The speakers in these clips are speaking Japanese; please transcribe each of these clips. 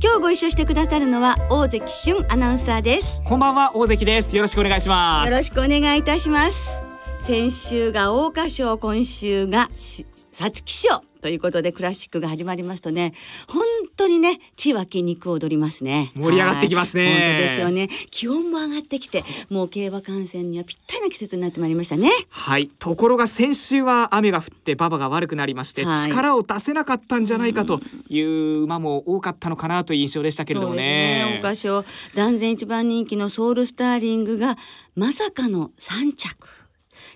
今日ご一緒してくださるのは大関俊アナウンサーです。こんばんは大関です。よろしくお願いします。よろしくお願いいたします。先週が桜花賞今週が皐月賞ということでクラシックが始まりますとね本当にね血は筋肉踊りますね。盛り上がってきますね、本当ですよね。気温も上がってきてもう競馬観戦にはぴったりな季節になってまいりましたね。はい。ところが先週は雨が降って馬場が悪くなりまして、はい、力を出せなかったんじゃないかという馬も多かったのかなという印象でしたけれどもね。桜花賞断然一番人気のソウルスターリングがまさかの3着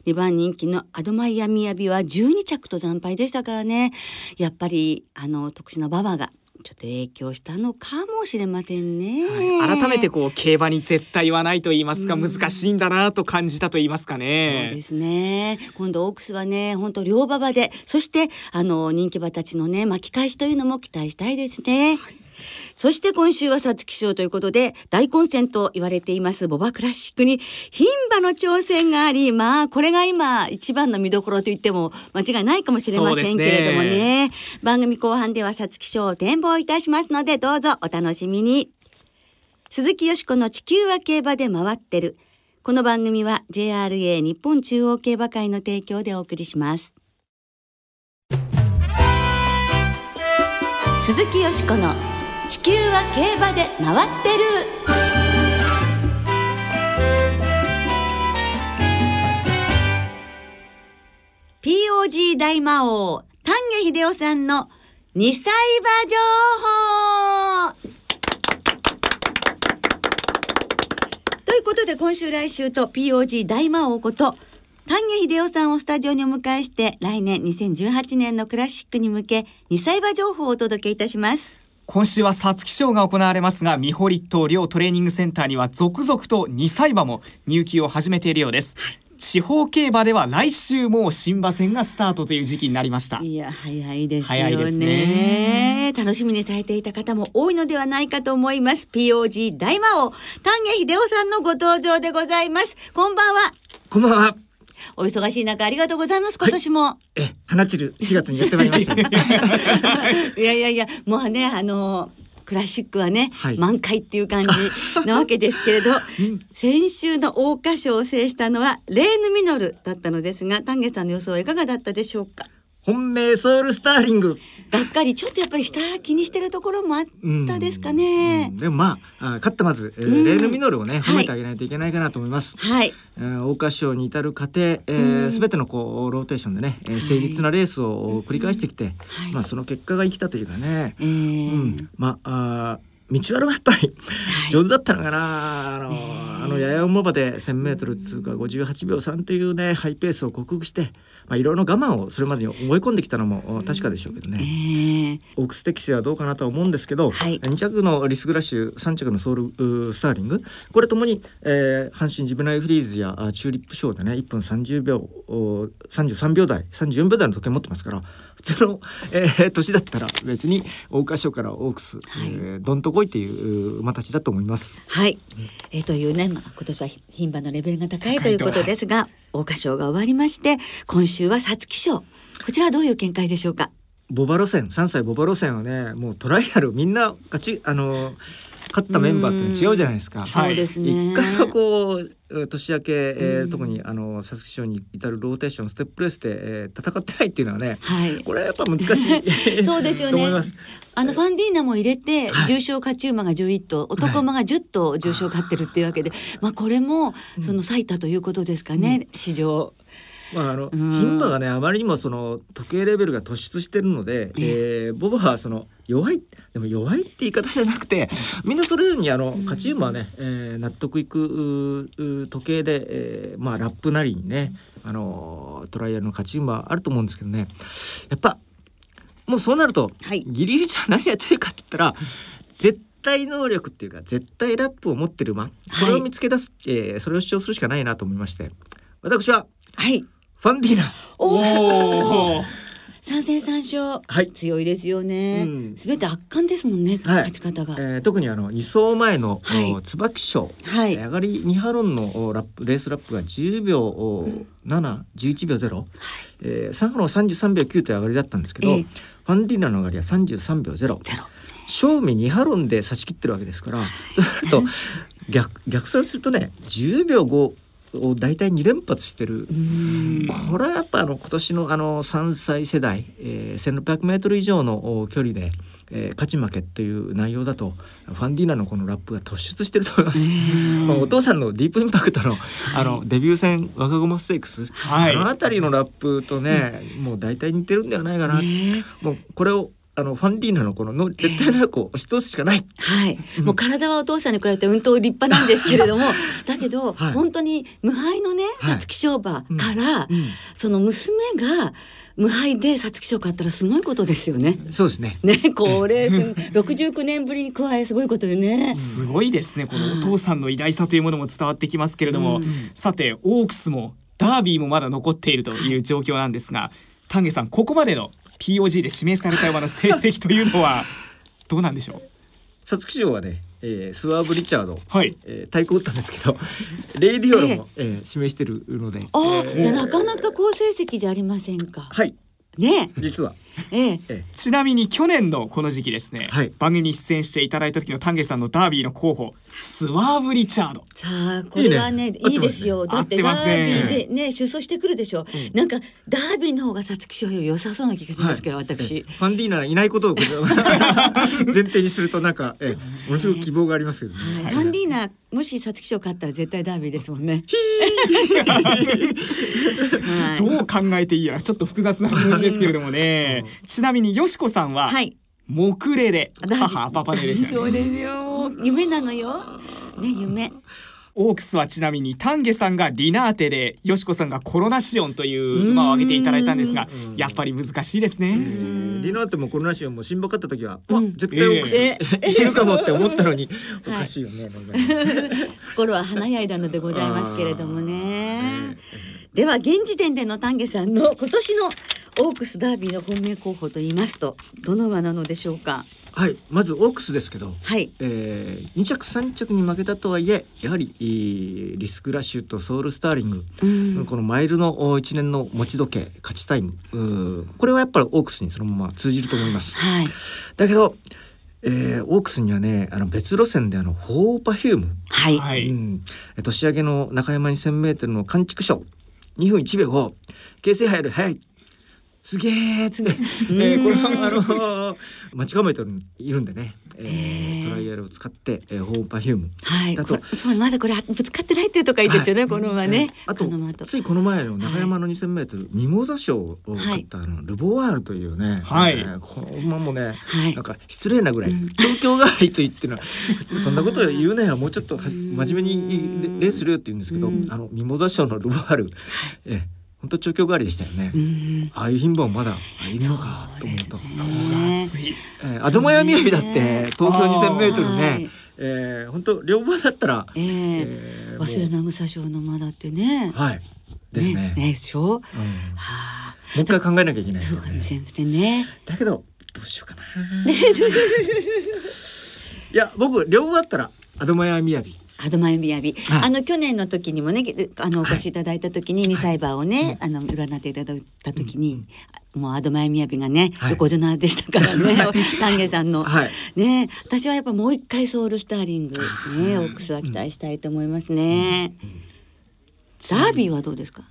2番人気のアドマイヤミヤビは12着と惨敗でしたからね。やっぱりあの特殊な馬場がちょっと影響したのかもしれませんね、はい、改めてこう競馬に絶対はないと言いますか、難しいんだなと感じたと言いますかね。そうですね。今度オークスはね本当両馬場でそしてあの人気馬たちのね巻き返しというのも期待したいですね、はいそして今週は皐月賞ということで大混戦と言われていますボバクラシックに牝馬の挑戦がありまあこれが今一番の見どころと言っても間違いないかもしれませんけれどもね、ね、番組後半では皐月賞を展望いたしますのでどうぞお楽しみに。鈴木よしこの地球は競馬で回ってる。この番組は JRA 日本中央競馬会の提供でお送りします。鈴木よしこの地球は競馬で回ってる「POG 大魔王丹下秀夫さんの2歳馬情報」ということで今週来週と POG 大魔王こと丹下秀夫さんをスタジオにお迎えして来年2018年のクラシックに向け2歳馬情報をお届けいたします。今週は皐月賞が行われますが見堀と両トレーニングセンターには続々と2歳馬も入厩を始めているようです、地方競馬では来週も新馬戦がスタートという時期になりました。いや早いです早いですね。楽しみにされていた方も多いのではないかと思います。POG 大魔王丹下秀夫さんのご登場でございます。こんばんは。こんばんはお忙しい中ありがとうございます。今年も、はい、え花散る4月にやってまいりました いやいやいやもうねあのクラシックはね、はい、満開っていう感じなわけですけれど、うん、先週の桜花賞を制したのはレーヌミノルだったのですが丹下さんの予想はいかがだったでしょうか？本命ソウルスターリング。がっかりちょっとやっぱり下気にしてるところもあったですかね。でもまあ勝ったまず、えー、レーヌミノルをね褒めてあげないといけないかなと思います。はい。えー、桜花賞に至る過程、えー、すべてのこうローテーションでね、えー、誠実なレースを繰り返してきて、はい、まあその結果が生きたというかね。えー、うん、まああ道悪はやっぱり上手だったのかな、あの、あのやや馬場で 1,000m 通過58秒3というねハイペースを克服して、まあ、いろいろ我慢をそれまでに追い込んできたのも確かでしょうけどね、えー、オークス適性はどうかなとは思うんですけど、はい、2着のリスグラシュー3着のソウルスターリング。これともに、えー、阪神ジブナイフリーズやチューリップショーでね1分30秒33秒台34秒台の時計持ってますから普通の、えー、年だったら別に桜花賞からオークス、はい、えー、どんとこいっていう馬たちだと思います。はい、えー、というね、まあ、今年は牝馬のレベルが高いということですが桜花賞が終わりまして今週は皐月賞。こちらはどういう見解でしょうか？ボバ路線3歳ボバ路線はねもうトライアルみんな勝ちあの勝ったメンバーって違うじゃないですか。そうですね。一回はこう年明け、えー、特にあの佐々木賞に至るローテーションステップレースで、えー、戦ってないっていうのはね、はい、これやっぱ難しい そうですよね。あのファンディーナも入れて、はい、重賞勝ち馬が11頭男馬が10頭重賞勝ってるっていうわけで、まあこれもその最多ということですかね、うん、史上。まああの牝馬がねあまりにもその時計レベルが突出してるので、えー、ボブはその弱いでも弱いって言い方じゃなくて みんなそれぞれにあの勝ち馬はね、えー、納得いく時計で、えー、まあラップなりにねあのトライアルの勝ち馬あると思うんですけどね。やっぱもうそうなると、はい、ギリギリじゃ何やってるかって言ったら絶対能力っていうか絶対ラップを持ってる馬、これを見つけ出す、えーそれを主張するしかないなと思いまして。私ははい。ファンディーナおお。三戦三勝。はい強いですよねうん。すべ、て圧巻ですもんね。はい勝ち方が。えー特にあの2走前の、はいお椿賞、はい上がり2ハロンのおラップレースラップが10秒お7、11秒0、えー、3ハロン33秒9という上がりだったんですけど、ええファンディーナの上がりは33秒0。ゼロ。正味2ハロンで差し切ってるわけですからそうすると逆逆算するとね10秒5を大体2連発してるうん。これはやっぱあの今年のあの3歳世代、えー、1600メートル以上のお距離で、えー勝ち負けという内容だとファンディーナのこのラップが突出してると思います。まあお父さんのディープインパクトのあのデビュー戦若駒ステークス、はいあの辺りのラップとね、もう大体似てるんではないかな。ねもうこれをあのファンディーナのこのの絶対能力を押し通すしかない。はい、もう体はお父さんに比べてうんと立派なんですけれども だけど、はい。本当に無敗のねはい。皐月賞馬から、うん。その娘が無敗で皐月賞勝ったらすごいことですよね。そうですね。ね、これ69年ぶりに加えすごいことよね。すごいですねこのお父さんの偉大さというものも伝わってきますけれども、うん。さてオークスもダービーもまだ残っているという状況なんですが丹下さんここまでの POG で指名された馬の成績というのは どうなんでしょう？皐月賞はね、えー、スワーブ・リチャード、はい。えー、対抗打ったんですけど レイディオロも、えー。指名してるので。あ、えー。じゃあなかなか好成績じゃありませんか。はい。ね、実は、ええ、えちなみに去年のこの時期ですね、はい。番組に出演していただいた時の丹下さんのダービーの候補スワーブ・リチャード。さあこれはねいいですよ。だってダービーでね出走してくるでしょ。なんかダービーの方が皐月賞より良さそうな気がしますけど、え私。ー。ファンディーナがいないことを 前提にするとなんか、えー、ものすごく希望がありますけどファンディーナもし皐月賞勝ったら絶対ダービーですもんね。はい。どう考えていいやらちょっと複雑な気持ちですけれどもねちなみによしこさんははい。木礼で母パパででしたねそうですよ。夢なのよ。ね夢。オークスはちなみに丹下さんがリナーテでよしこさんがコロナシオンという馬を挙げていただいたんですがうんやっぱり難しいですね。えーリナーテもコロナシオンも新馬勝った時は、わうん絶対オークス、えいけるかもって思ったのに、お はいかしいよね。なんかね 心は華やいだのでございますけれどもあね。では現時点での丹下さんの今年のオークスダービーの本命候補と言いますとどの馬なのでしょうか？はい、まずオークスですけど、はい。えー、2着3着に負けたとはいえやはりえーリスクラッシュとソウルスターリング、うんこのマイルのお1年の持ち時計勝ちタイムこれはやっぱりオークスにそのまま通じると思います。はい。だけど、えー、オークスにはねあの別路線であのホーパフューム、はい。はい、うん、年明けの中山 2,000m の完築賞2分1秒5形成入る。早い。すげえっつって、えーこれはあの待ち構えているんでね、えートライアルを使って、えー、ホーパフューム。はい。だと。そうまだこれぶつかってないっていうとかいいですよね、はい。この馬ね。あとこの馬と。ついこの前の中山の 2,000m、ミモザ賞を勝った、あのルボワールというね、はい。えーこの馬もね、はい。なんか失礼なぐらい状況代わりと言ってのは 普通そんなこと言うなよもうちょっとは真面目にレレースするよって言うんですけど、うん。あのミモザ賞のルボワール、えー本当調教代わりでしたよね。うん。ああいう品番まだいるのかと思うと。そうですねえー、アドマヤミヤビだって東京 2,000m はいね、えー、本当両馬だったら、ええ忘れなぐさ賞の馬だってね。はいですね。ねでしょ？うんはあ。もう一回考えなきゃいけないそう。かもしれませんね。だけどどうしようかな。いや僕両馬だったらアドマヤミヤビ。アドマイミヤビ、はい。あの去年の時にもねあのお越しいただいた時に2歳馬をね、あの占っていただいた時に、もうアドマイミヤビがね、はい。横綱でしたからね丹下さんの、はい。ね私はやっぱもう一回ソウルスターリングねオックスは期待したいと思いますね、ダービーはどうですか？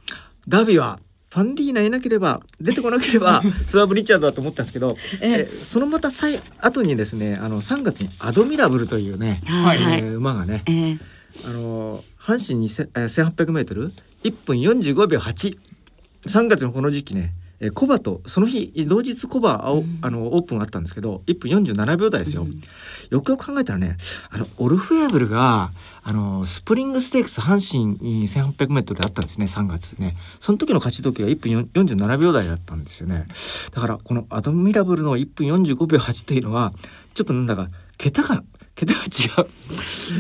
ダービーはファンディーナいなければ出てこなければ スワーブ・リチャードだと思ったんですけど、ええ。ーそのまた最後にですねあの3月にアドミラブルというね、はいはい。えー馬がねえーあの阪神2000えー 1800m1 分45秒83月のこの時期ねえーコバとその日同日コバを、あのオープンあったんですけど1分47秒台ですよ、よくよく考えたらねあのオルフェーブルがあのスプリングステークス阪神 1800m であったんですね3月ね。その時の勝ち時が1分47秒台だったんですよね。だからこのアドミラブルの1分45秒8というのはちょっとなんだか桁が桁が違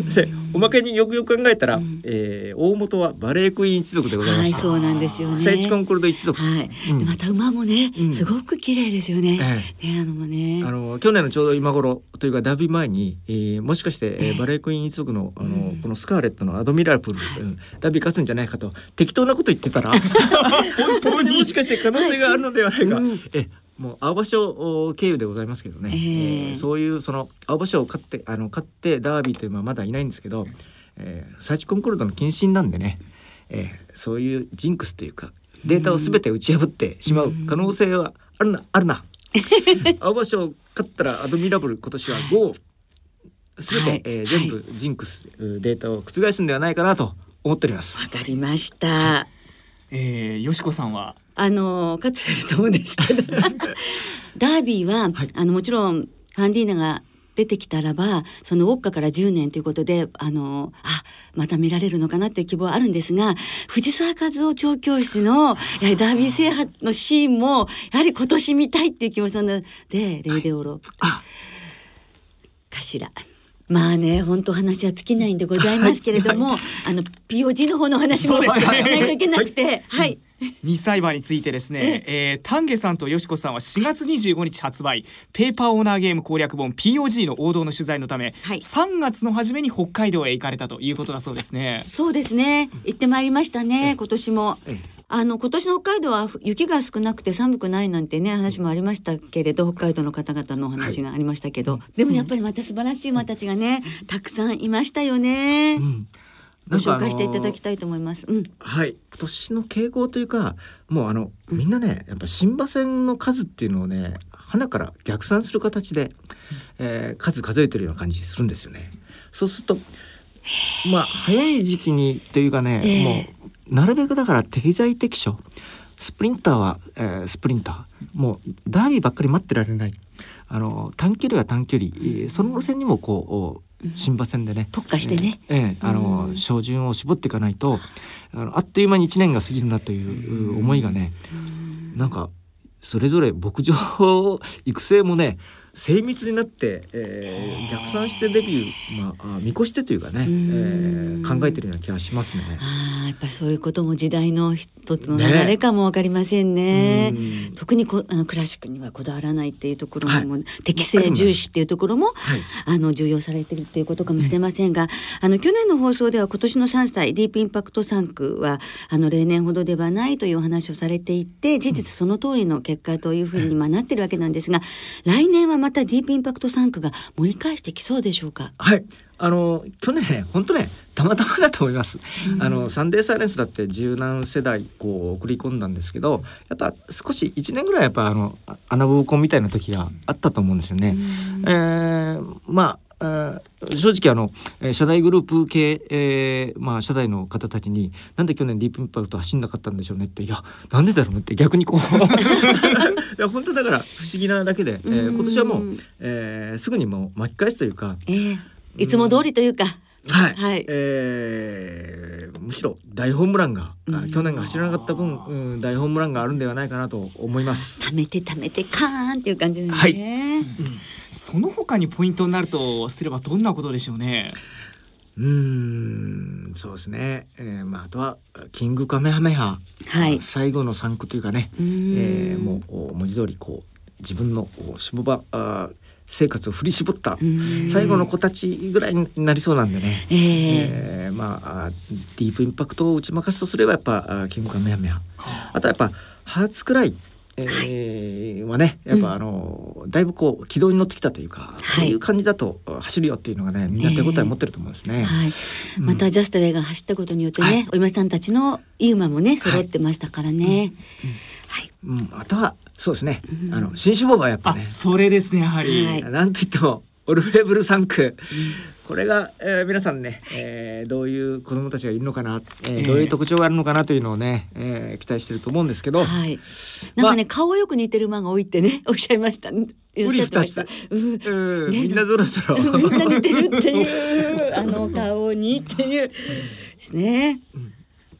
う。でおまけによくよく考えたら、うんえー大元はバレークイーン一族でございまはい、した。そうなんですよね。聖地コンコルド一族。はい、うんでまた馬もね、うんすごく綺麗ですよね。えね、あのもね。あの去年のちょうど今頃というかダービー前に、えーもしかして、えーバレークイーン一族のあの、うんこのスカーレットのアドミラルプル、うんダービー勝つんじゃないかと適当なこと言ってたら 本当にもしかして可能性があるのではないか、うんえもう青葉賞お経由でございますけどね、ええ。えーそういうその青葉賞を勝ってあの勝ってダービーというのはまだいないんですけど、えーサーチコンコルドの謹慎なんでね、えーそういうジンクスというかデータをすべて打ち破ってしまう可能性はあるなあるな。青葉賞勝ったらアドミラブル今年は5すべて、はい。えー全部ジンクス、データを覆すんではないかなと思っております。わかりました。えー、よしこさんはあのカットすると思うんですけど。ダービーは、はい。あのもちろんファンディーナが出てきたらばそのウォッカから10年ということであのあまた見られるのかなっていう希望はあるんですが藤沢和夫調教師のやはりダービー制覇のシーンもやはり今年見たいっていう気持ちなのでレイデオロあ。かしら。まあね本当話は尽きないんでございますけれども、あの POG の方の話もしないといけなくて。はい。二歳馬についてですね、えー、丹下さんとよしこさんは4月25日発売ペーパーオーナーゲーム攻略本 POG の王道の取材のため、はい3月の初めに北海道へ行かれたということだそうですね。そうですね。行ってまいりましたね。今年も。ええあの今年の北海道は雪が少なくて寒くないなんてね話もありましたけれど北海道の方々のお話がありましたけど、でもやっぱりまた素晴らしい馬たちがねたくさんいましたよね。うんご紹介していただきあたいと思います。うん。のはい今年の傾向というかもうあのみんなねやっぱ新馬戦の数っていうのをね花から逆算する形で、えー数数えてるような感じするんですよね。そうするとまあ早い時期にというかね、ええもうなるべくだから適材適所スプリンターは、えースプリンターもうダービーばっかり待ってられないあの短距離は短距離、えーその路線にもこう新馬戦でね。特化してね。ええ。あの、うん。照準を絞っていかないとあのあっという間に1年が過ぎるなという思いがねなんかそれぞれ牧場育成もね精密になって、えー逆算してデビュー、まあ、あ見越してというかね、えうん。ー考えてるような気がしますね。ああやっぱりそういうことも時代の一つの流れかもわかりませんね。うん。特にこあのクラシックにはこだわらないっていうところも、はい。適正重視っていうところもはい。あの重要されてるっていうことかもしれませんが、あの去年の放送では今年の3歳ディープインパクト3区はあの例年ほどではないというお話をされていて事実その通りの結果というふうにまあなってるわけなんですが来年はまたディープインパクト3区が盛り返してきそうでしょうか？はいあの去年ね本当ねたまたまだと思います、あのサンデーサイレンスだって柔軟世代こう送り込んだんですけどやっぱ少し1年ぐらいやっぱあのあ穴ぼこみたいな時があったと思うんですよね。えーまあえー正直あの、えー社代グループ系、えーまあ、社代の方たちに「なんで去年ディープインパクト走んなかったんでしょうね」って「いやなんでだろう?」って逆にこう いや本当だから不思議なだけで、えーうん今年はもう、えーすぐにもう巻き返すというか、ええいつも通りというか。はい、はい。えーむしろ大ホームランが、あうん。去年が走らなかった分、うん、大ホームランがあるんではないかなと思います。貯めて貯めてカーンっていう感じですね。その他にポイントになるとすればどんなことでしょうね？うーんそうですね、えーまあ、あとはキングカメハメハ、はい。最後の3区というかね、えーもうお文字通りこう自分のこう絞ばあー生活を振り絞ったうん。最後の子たちぐらいになりそうなんでね。ええ。えーまあディープインパクトを打ち負かすとすればやっぱキングカメハメハあとはやっぱハーツクライ、えーはねやっぱあのーだいぶこう軌道に乗ってきたというか、はい。こういう感じだとあ走るよっていうのがねみんな手応え持ってると思うんですね。はい、うん。またジャストウェイが走ったことによってね、はい。お嫁さんたちのいい馬もね揃ってましたからね。はい、うん、あとはそうですね、うん。あの新種目はやっぱあね、それですねやはり。はい。なんといってもオルフェーブル3区、これが、えー皆さんね、えーどういう子供たちがいるのかな、えーええ。どういう特徴があるのかなというのをね、えー期待してると思うんですけど、はい。なんかね、顔よく似てる馬が多いってね、おっしゃいました。おっしゃってました。うん。うんね。みんなぞろぞろ。みんな似てるっていう、あの顔にっていう。ですね。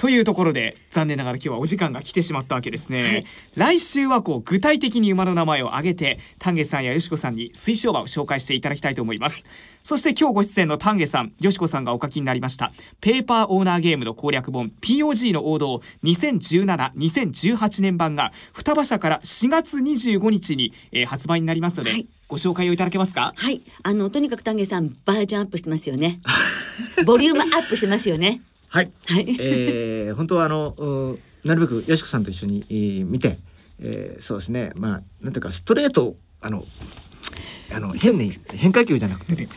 というところで残念ながら今日はお時間が来てしまったわけですね、来週はこう具体的に馬の名前を挙げて丹下さんやよしこさんに推奨馬を紹介していただきたいと思います。そして今日ご出演の丹下さんよしこさんがお書きになりましたペーパーオーナーゲームの攻略本 POG の王道2017-2018年版が双葉社から4月25日に、えー発売になりますので、はい。ご紹介をいただけますか？はい、あのとにかく丹下さんバージョンアップしてますよね。ボリュームアップしてますよね。はい、はい。えー本当はあのうなるべくよしこさんと一緒に、えー見て、えーそうですね。まあなんていうかストレートあのあの変に変化球じゃなくてね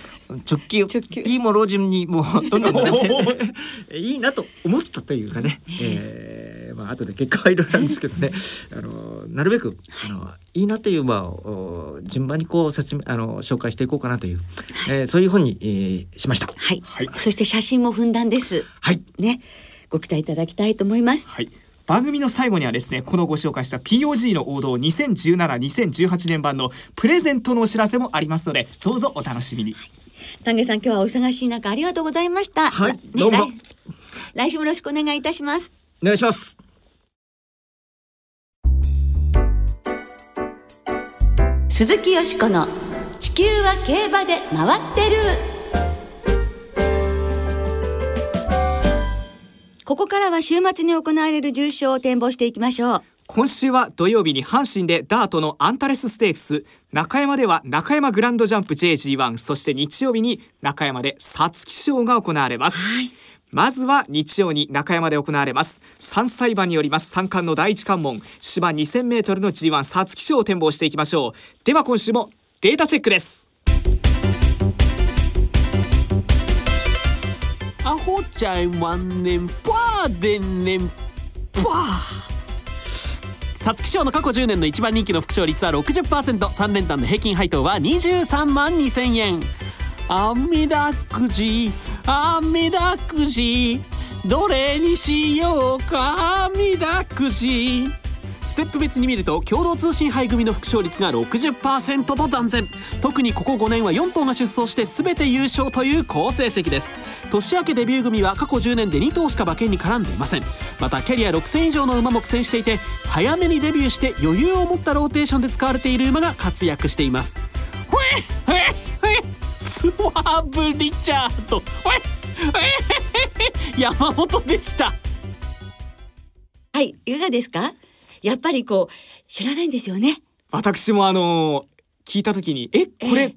直球直球。いいも老人にもうどんどんどんどん。いいなと思ったというかね、えーまあ後で結果はいろいろなんですけどね あのなるべくあのいいなという馬をお順番にこう説明あの紹介していこうかなという、えーそういう本に、えーしました。はい、はいそして写真もふんだんです。はいね、ご期待いただきたいと思います。はい。番組の最後にはですねこのご紹介した POG の王道2017-2018年版のプレゼントのお知らせもありますのでどうぞお楽しみに、丹下さん、今日はお忙しい中ありがとうございました。はいねどうも来来週もよろしくお願いいたします。お願いします。鈴木よしこの地球は競馬で回ってる。ここからは週末に行われる重賞を展望していきましょう。今週は土曜日に阪神でダートのアンタレスステークス中山では中山グランドジャンプ JG1 そして日曜日に中山で皐月賞が行われます、まずは日曜に中山で行われます。3歳馬によります。三冠の第一関門。芝 2000m の G1 皐月賞を展望していきましょう。では今週もデータチェックです。アホちゃん万年パーでんねん。パー。皐月賞の過去10年の一番人気の副賞率は 60%3 連単の平均配当は23万2000円。あみだくじあみだくじどれにしようかあみだくじ。ステップ別に見ると共同通信杯組の副賞率が60%と断然。特にここ5年は4頭が出走して全て優勝という好成績です。年明けデビュー組は過去10年で2頭しか馬券に絡んでいません。またキャリア6戦以上の馬も苦戦していて早めにデビューして余裕を持ったローテーションで使われている馬が活躍しています。ほえほえほえスワーブ・リチャード山本でした。はい、いかがですか？やっぱりこう、知らないんですよね。私もあの聞いた時にえこれ、ええ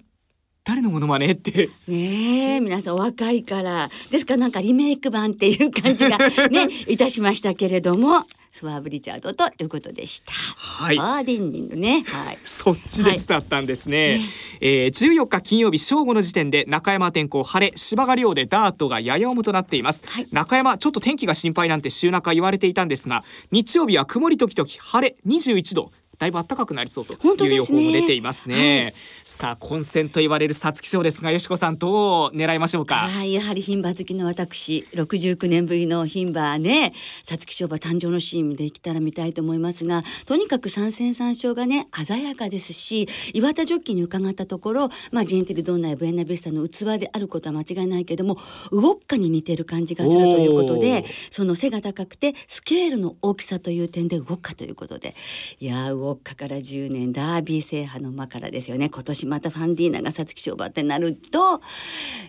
誰のモノマネって。ねえ、皆さんお若いから。ですか？らなんかリメイク版っていう感じがね、いたしましたけれども、スワーブ・リチャードということでした。はいバーデンディングね。はい。そっちですだったんですね。えー、14日金曜日正午の時点で中山天候晴れ芝が量でダートがやや重となっています、はい中山ちょっと天気が心配なんて週中言われていたんですが日曜日は曇り時々晴れ21度だいぶ暖かくなりそうという予本当ですね。報も出ていますね。さあ混戦と言われる皐月賞ですがよしこさんどう狙いましょうか？はい、やはり牝馬好きの私、69年ぶりの牝馬ね、皐月賞馬誕生のシーンできたら見たいと思いますが、とにかく三戦三勝がね、鮮やかですし、岩田ジョッキーに伺ったところ、まあ、ジェンティルドンナやブエナビスタの器であることは間違いないけども、ウォッカに似てる感じがするということで、その背が高くて、スケールの大きさという点でウォッカということで、いやー、ウォッカから10年、ダービー制覇の馬からですよね、今年またファンディーナが皐月賞馬ってなると、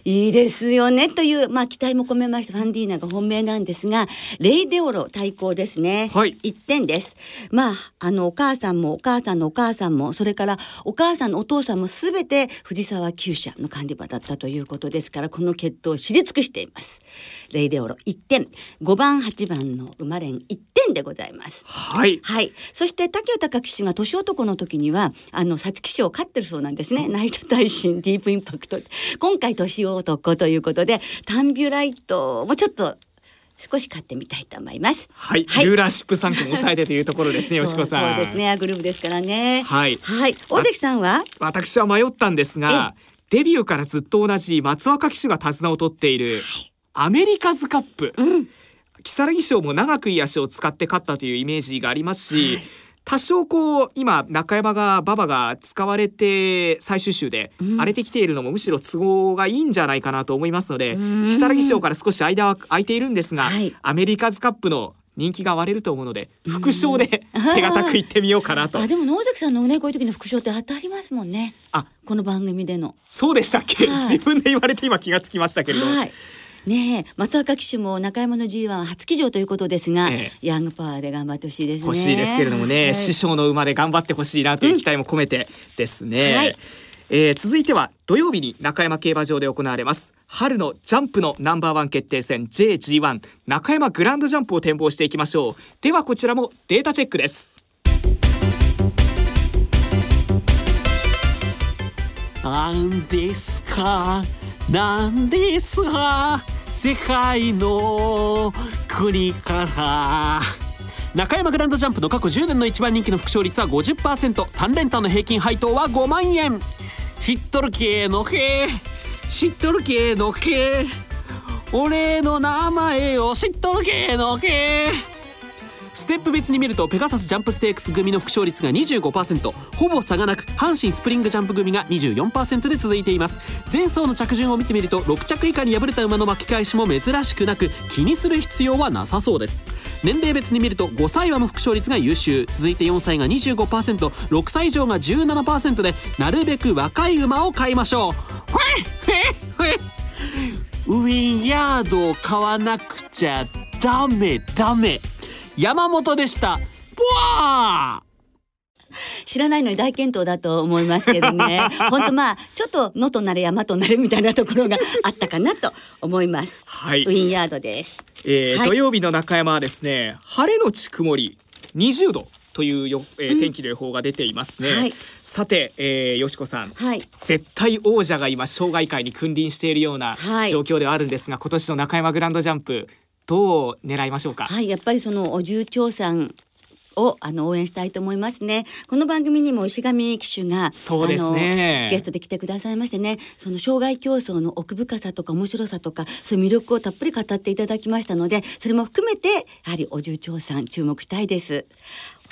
いいですよねという、まあ、期待も込めましてファンディーナが本命なんですがレイデオロ対抗ですね、はい。1点です。まああのお母さんもお母さんのお母さんもそれからお母さんのお父さんもすべて藤沢厩舎の管理馬だったということですからこの決闘を知り尽くしています。レイデオロ1点。5番8番の馬連1点でございます。はい。はい。そして竹豊騎手が年男の時にはあの皐月賞を勝ってるそうなんですね。成田大臣ディープインパクト。今回年男ということでタンビュライトもちょっと少し買ってみたいと思います。はい、はいルーラーシップ3区も抑えてというところですねよしこさんそうですね。アグループですからね。はいはい。大関さんは？私は迷ったんですがデビューからずっと同じ松若騎手が手綱を取っているアメリカズカップ、うん。如月賞も長くいい足を使って勝ったというイメージがありますし、多少こう今中山が馬場が使われて最終週で荒れてきているのもむしろ都合がいいんじゃないかなと思いますのでうん。木更木賞から少し間は空いているんですが、はい。アメリカズカップの人気が割れると思うので副賞で 手堅くいってみようかなと。あでも野崎さんのねこういう時の副賞って当たりますもんね。あ。この番組での。そうでしたっけ、はい。自分で言われて今気がつきましたけれども、はいねえ松若騎手も中山の G1 は初騎乗ということですが、えヤングパワーで頑張ってほしいですね。欲しいですけれどもね、はい。師匠の馬で頑張ってほしいなという期待も込めてですね、はい。えー続いては土曜日に中山競馬場で行われます春のジャンプのナンバーワン決定戦 JG1 中山グランドジャンプを展望していきましょう。ではこちらもデータチェックです。なんですか？なんですか世界の国から中山グランドジャンプの過去10年の一番人気の副勝率は 50%3 連単の平均配当は5万円。知っとるけのけ知っとるけのけ俺の名前を知っとるけのけステップ別に見るとペガサスジャンプステークス組の副勝率が25%ほぼ差がなく阪神スプリングジャンプ組が24%で続いています。前走の着順を見てみると6着以下に敗れた馬の巻き返しも珍しくなく気にする必要はなさそうです。年齢別に見ると5歳馬も副勝率が優秀。続いて4歳が 25%6 歳以上が17%でなるべく若い馬を買いましょう。ウィンヤードを買わなくちゃダメダメ。山本でした。ボワ知らないのに大健闘だと思いますけどね。本当まあちょっと野となれ山となれみたいなところがあったかなと思います、はい。ウィンヤードです。えーはい。土曜日の中山はですね晴れのち曇り20度というよ、えー天気の予報が出ていますね、はい。さて、えー、よしこさん。はい。絶対王者が今障害界に君臨しているようなはい。状況ではあるんですが、今年の中山グランドジャンプどう狙いましょうか、はい、やっぱりそのお重長さんをあの応援したいと思いますね。この番組にも石上騎手がそうですね。ゲストで来てくださいましてね、その障害競争の奥深さとか面白さとかそういう魅力をたっぷり語っていただきましたので、それも含めてやはりお重長さん注目したいです。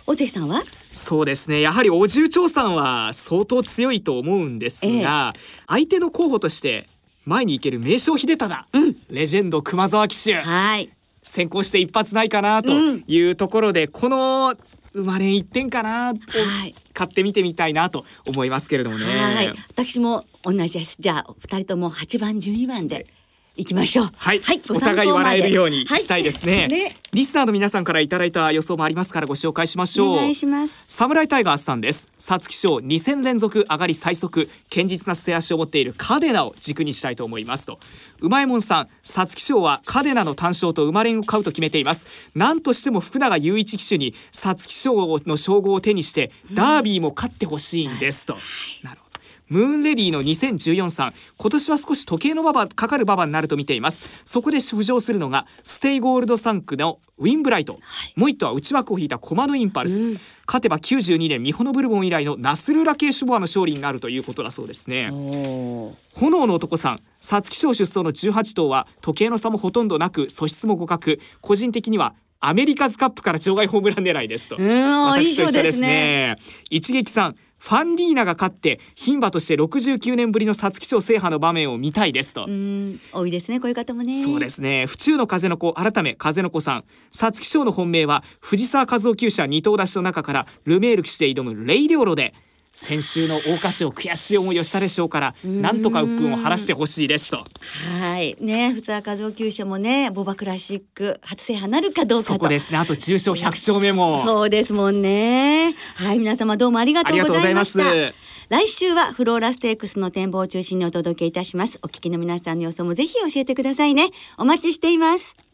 大関さんは？そうですね。やはりお重長さんは相当強いと思うんですが、相手の候補として前に行ける名将秀忠、レジェンド熊沢騎手はい。先行して一発ないかなというところで、この生まれ一点かなとはい買ってみてみたいなと思いますけれどもね。はい。私も同じです。じゃあ二人とも八番十二番で行きましょう。はい、ごお互い笑えるようにしたいですね,、はいね。リスナーの皆さんからいただいた予想もありますからご紹介しましょう。お願いします。サムライタイガースさんです。皐月賞2戦連続上がり最速堅実な末脚を持っているカデナを軸にしたいと思いますと。うまいもんさん皐月賞はカデナの単勝と馬連を買うと決めています。何としても福永祐一騎手に皐月賞の称号を手にしてダービーも勝ってほしいんですと、なるほどムーンレディの2014さん。今年は少し時計の馬場かかる馬場になると見ています。そこで浮上するのがステイゴールド産駒のウィンブライト、モイットは内枠を引いたコマのインパルス、勝てば92年ミホノブルボン以来のナスルラ系シュボアの勝利になるということだそうですね。炎の男さん。皐月賞出走の18頭は時計の差もほとんどなく素質も互角。個人的にはアメリカズカップから場外ホームラン狙いですと。うんいい私と一緒ですすね。一撃さんファンディーナが勝って牝馬として69年ぶりの皐月賞制覇の場面を見たいですと、うん多いですねこういう方もね。そうですね。府中の風の子改め風の子さん。皐月賞の本命は藤沢和夫厩舎二頭出しの中からルメール騎士で挑むレイデオロで先週の桜花賞悔しい思いをしたでしょうからなんとか鬱憤を晴らしてほしいですと。はい。ね普通は和夫厩舎もねボバクラシック初制覇なるかどうかと。そこですね。あと重賞100勝目も。そうですもんね。はい皆様どうもありがとうございました。来週はフローラステークスの展望を中心にお届けいたします。お聞きの皆さんの予想もぜひ教えてくださいね。お待ちしています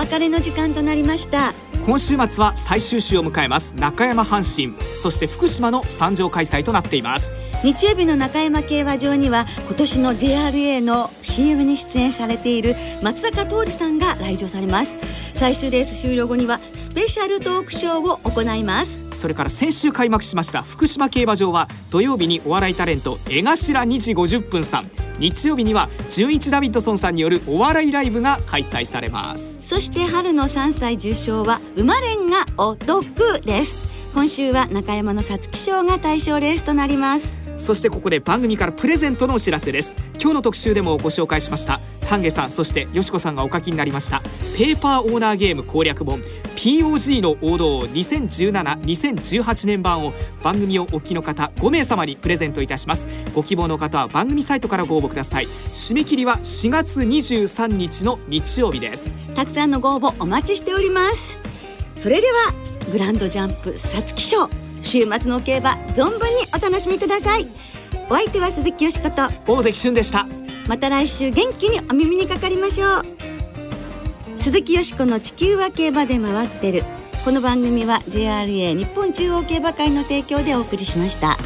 別れの時間となりました。今週末は最終週を迎えます。中山阪神。そして福島の参上開催となっています。日曜日の中山競馬場には今年の JRA の CM に出演されている松坂桃李さんが来場されます最終レース終了後にはススペシャルトークショーを行います。それから先週開幕しました福島競馬場は土曜日にお笑いタレント江頭2時50分さん。日曜日には純一ダビッドソンさんによるお笑いライブが開催されます。そして春の3歳受賞は生まれんがお得です。今週は中山の皐月賞が対象レースとなりますそしてここで番組からプレゼントのお知らせです。今日の特集でもご紹介しました。丹下さんそしてよしこさんがお書きになりました。ペーパーオーナーゲーム攻略本。POG の王道2017-2018年版を番組をお聞きの方5名様にプレゼントいたします。ご希望の方は番組サイトからご応募ください。締め切りは4月23日の日曜日です。たくさんのご応募お待ちしております。それではグランドジャンプ皐月賞。週末の競馬存分にお楽しみください。お相手は鈴木よしこと大関俊でした。また来週元気にお耳にかかりましょう。鈴木よしこの地球は競馬で回ってる。この番組は JRA 日本中央競馬会の提供でお送りしました。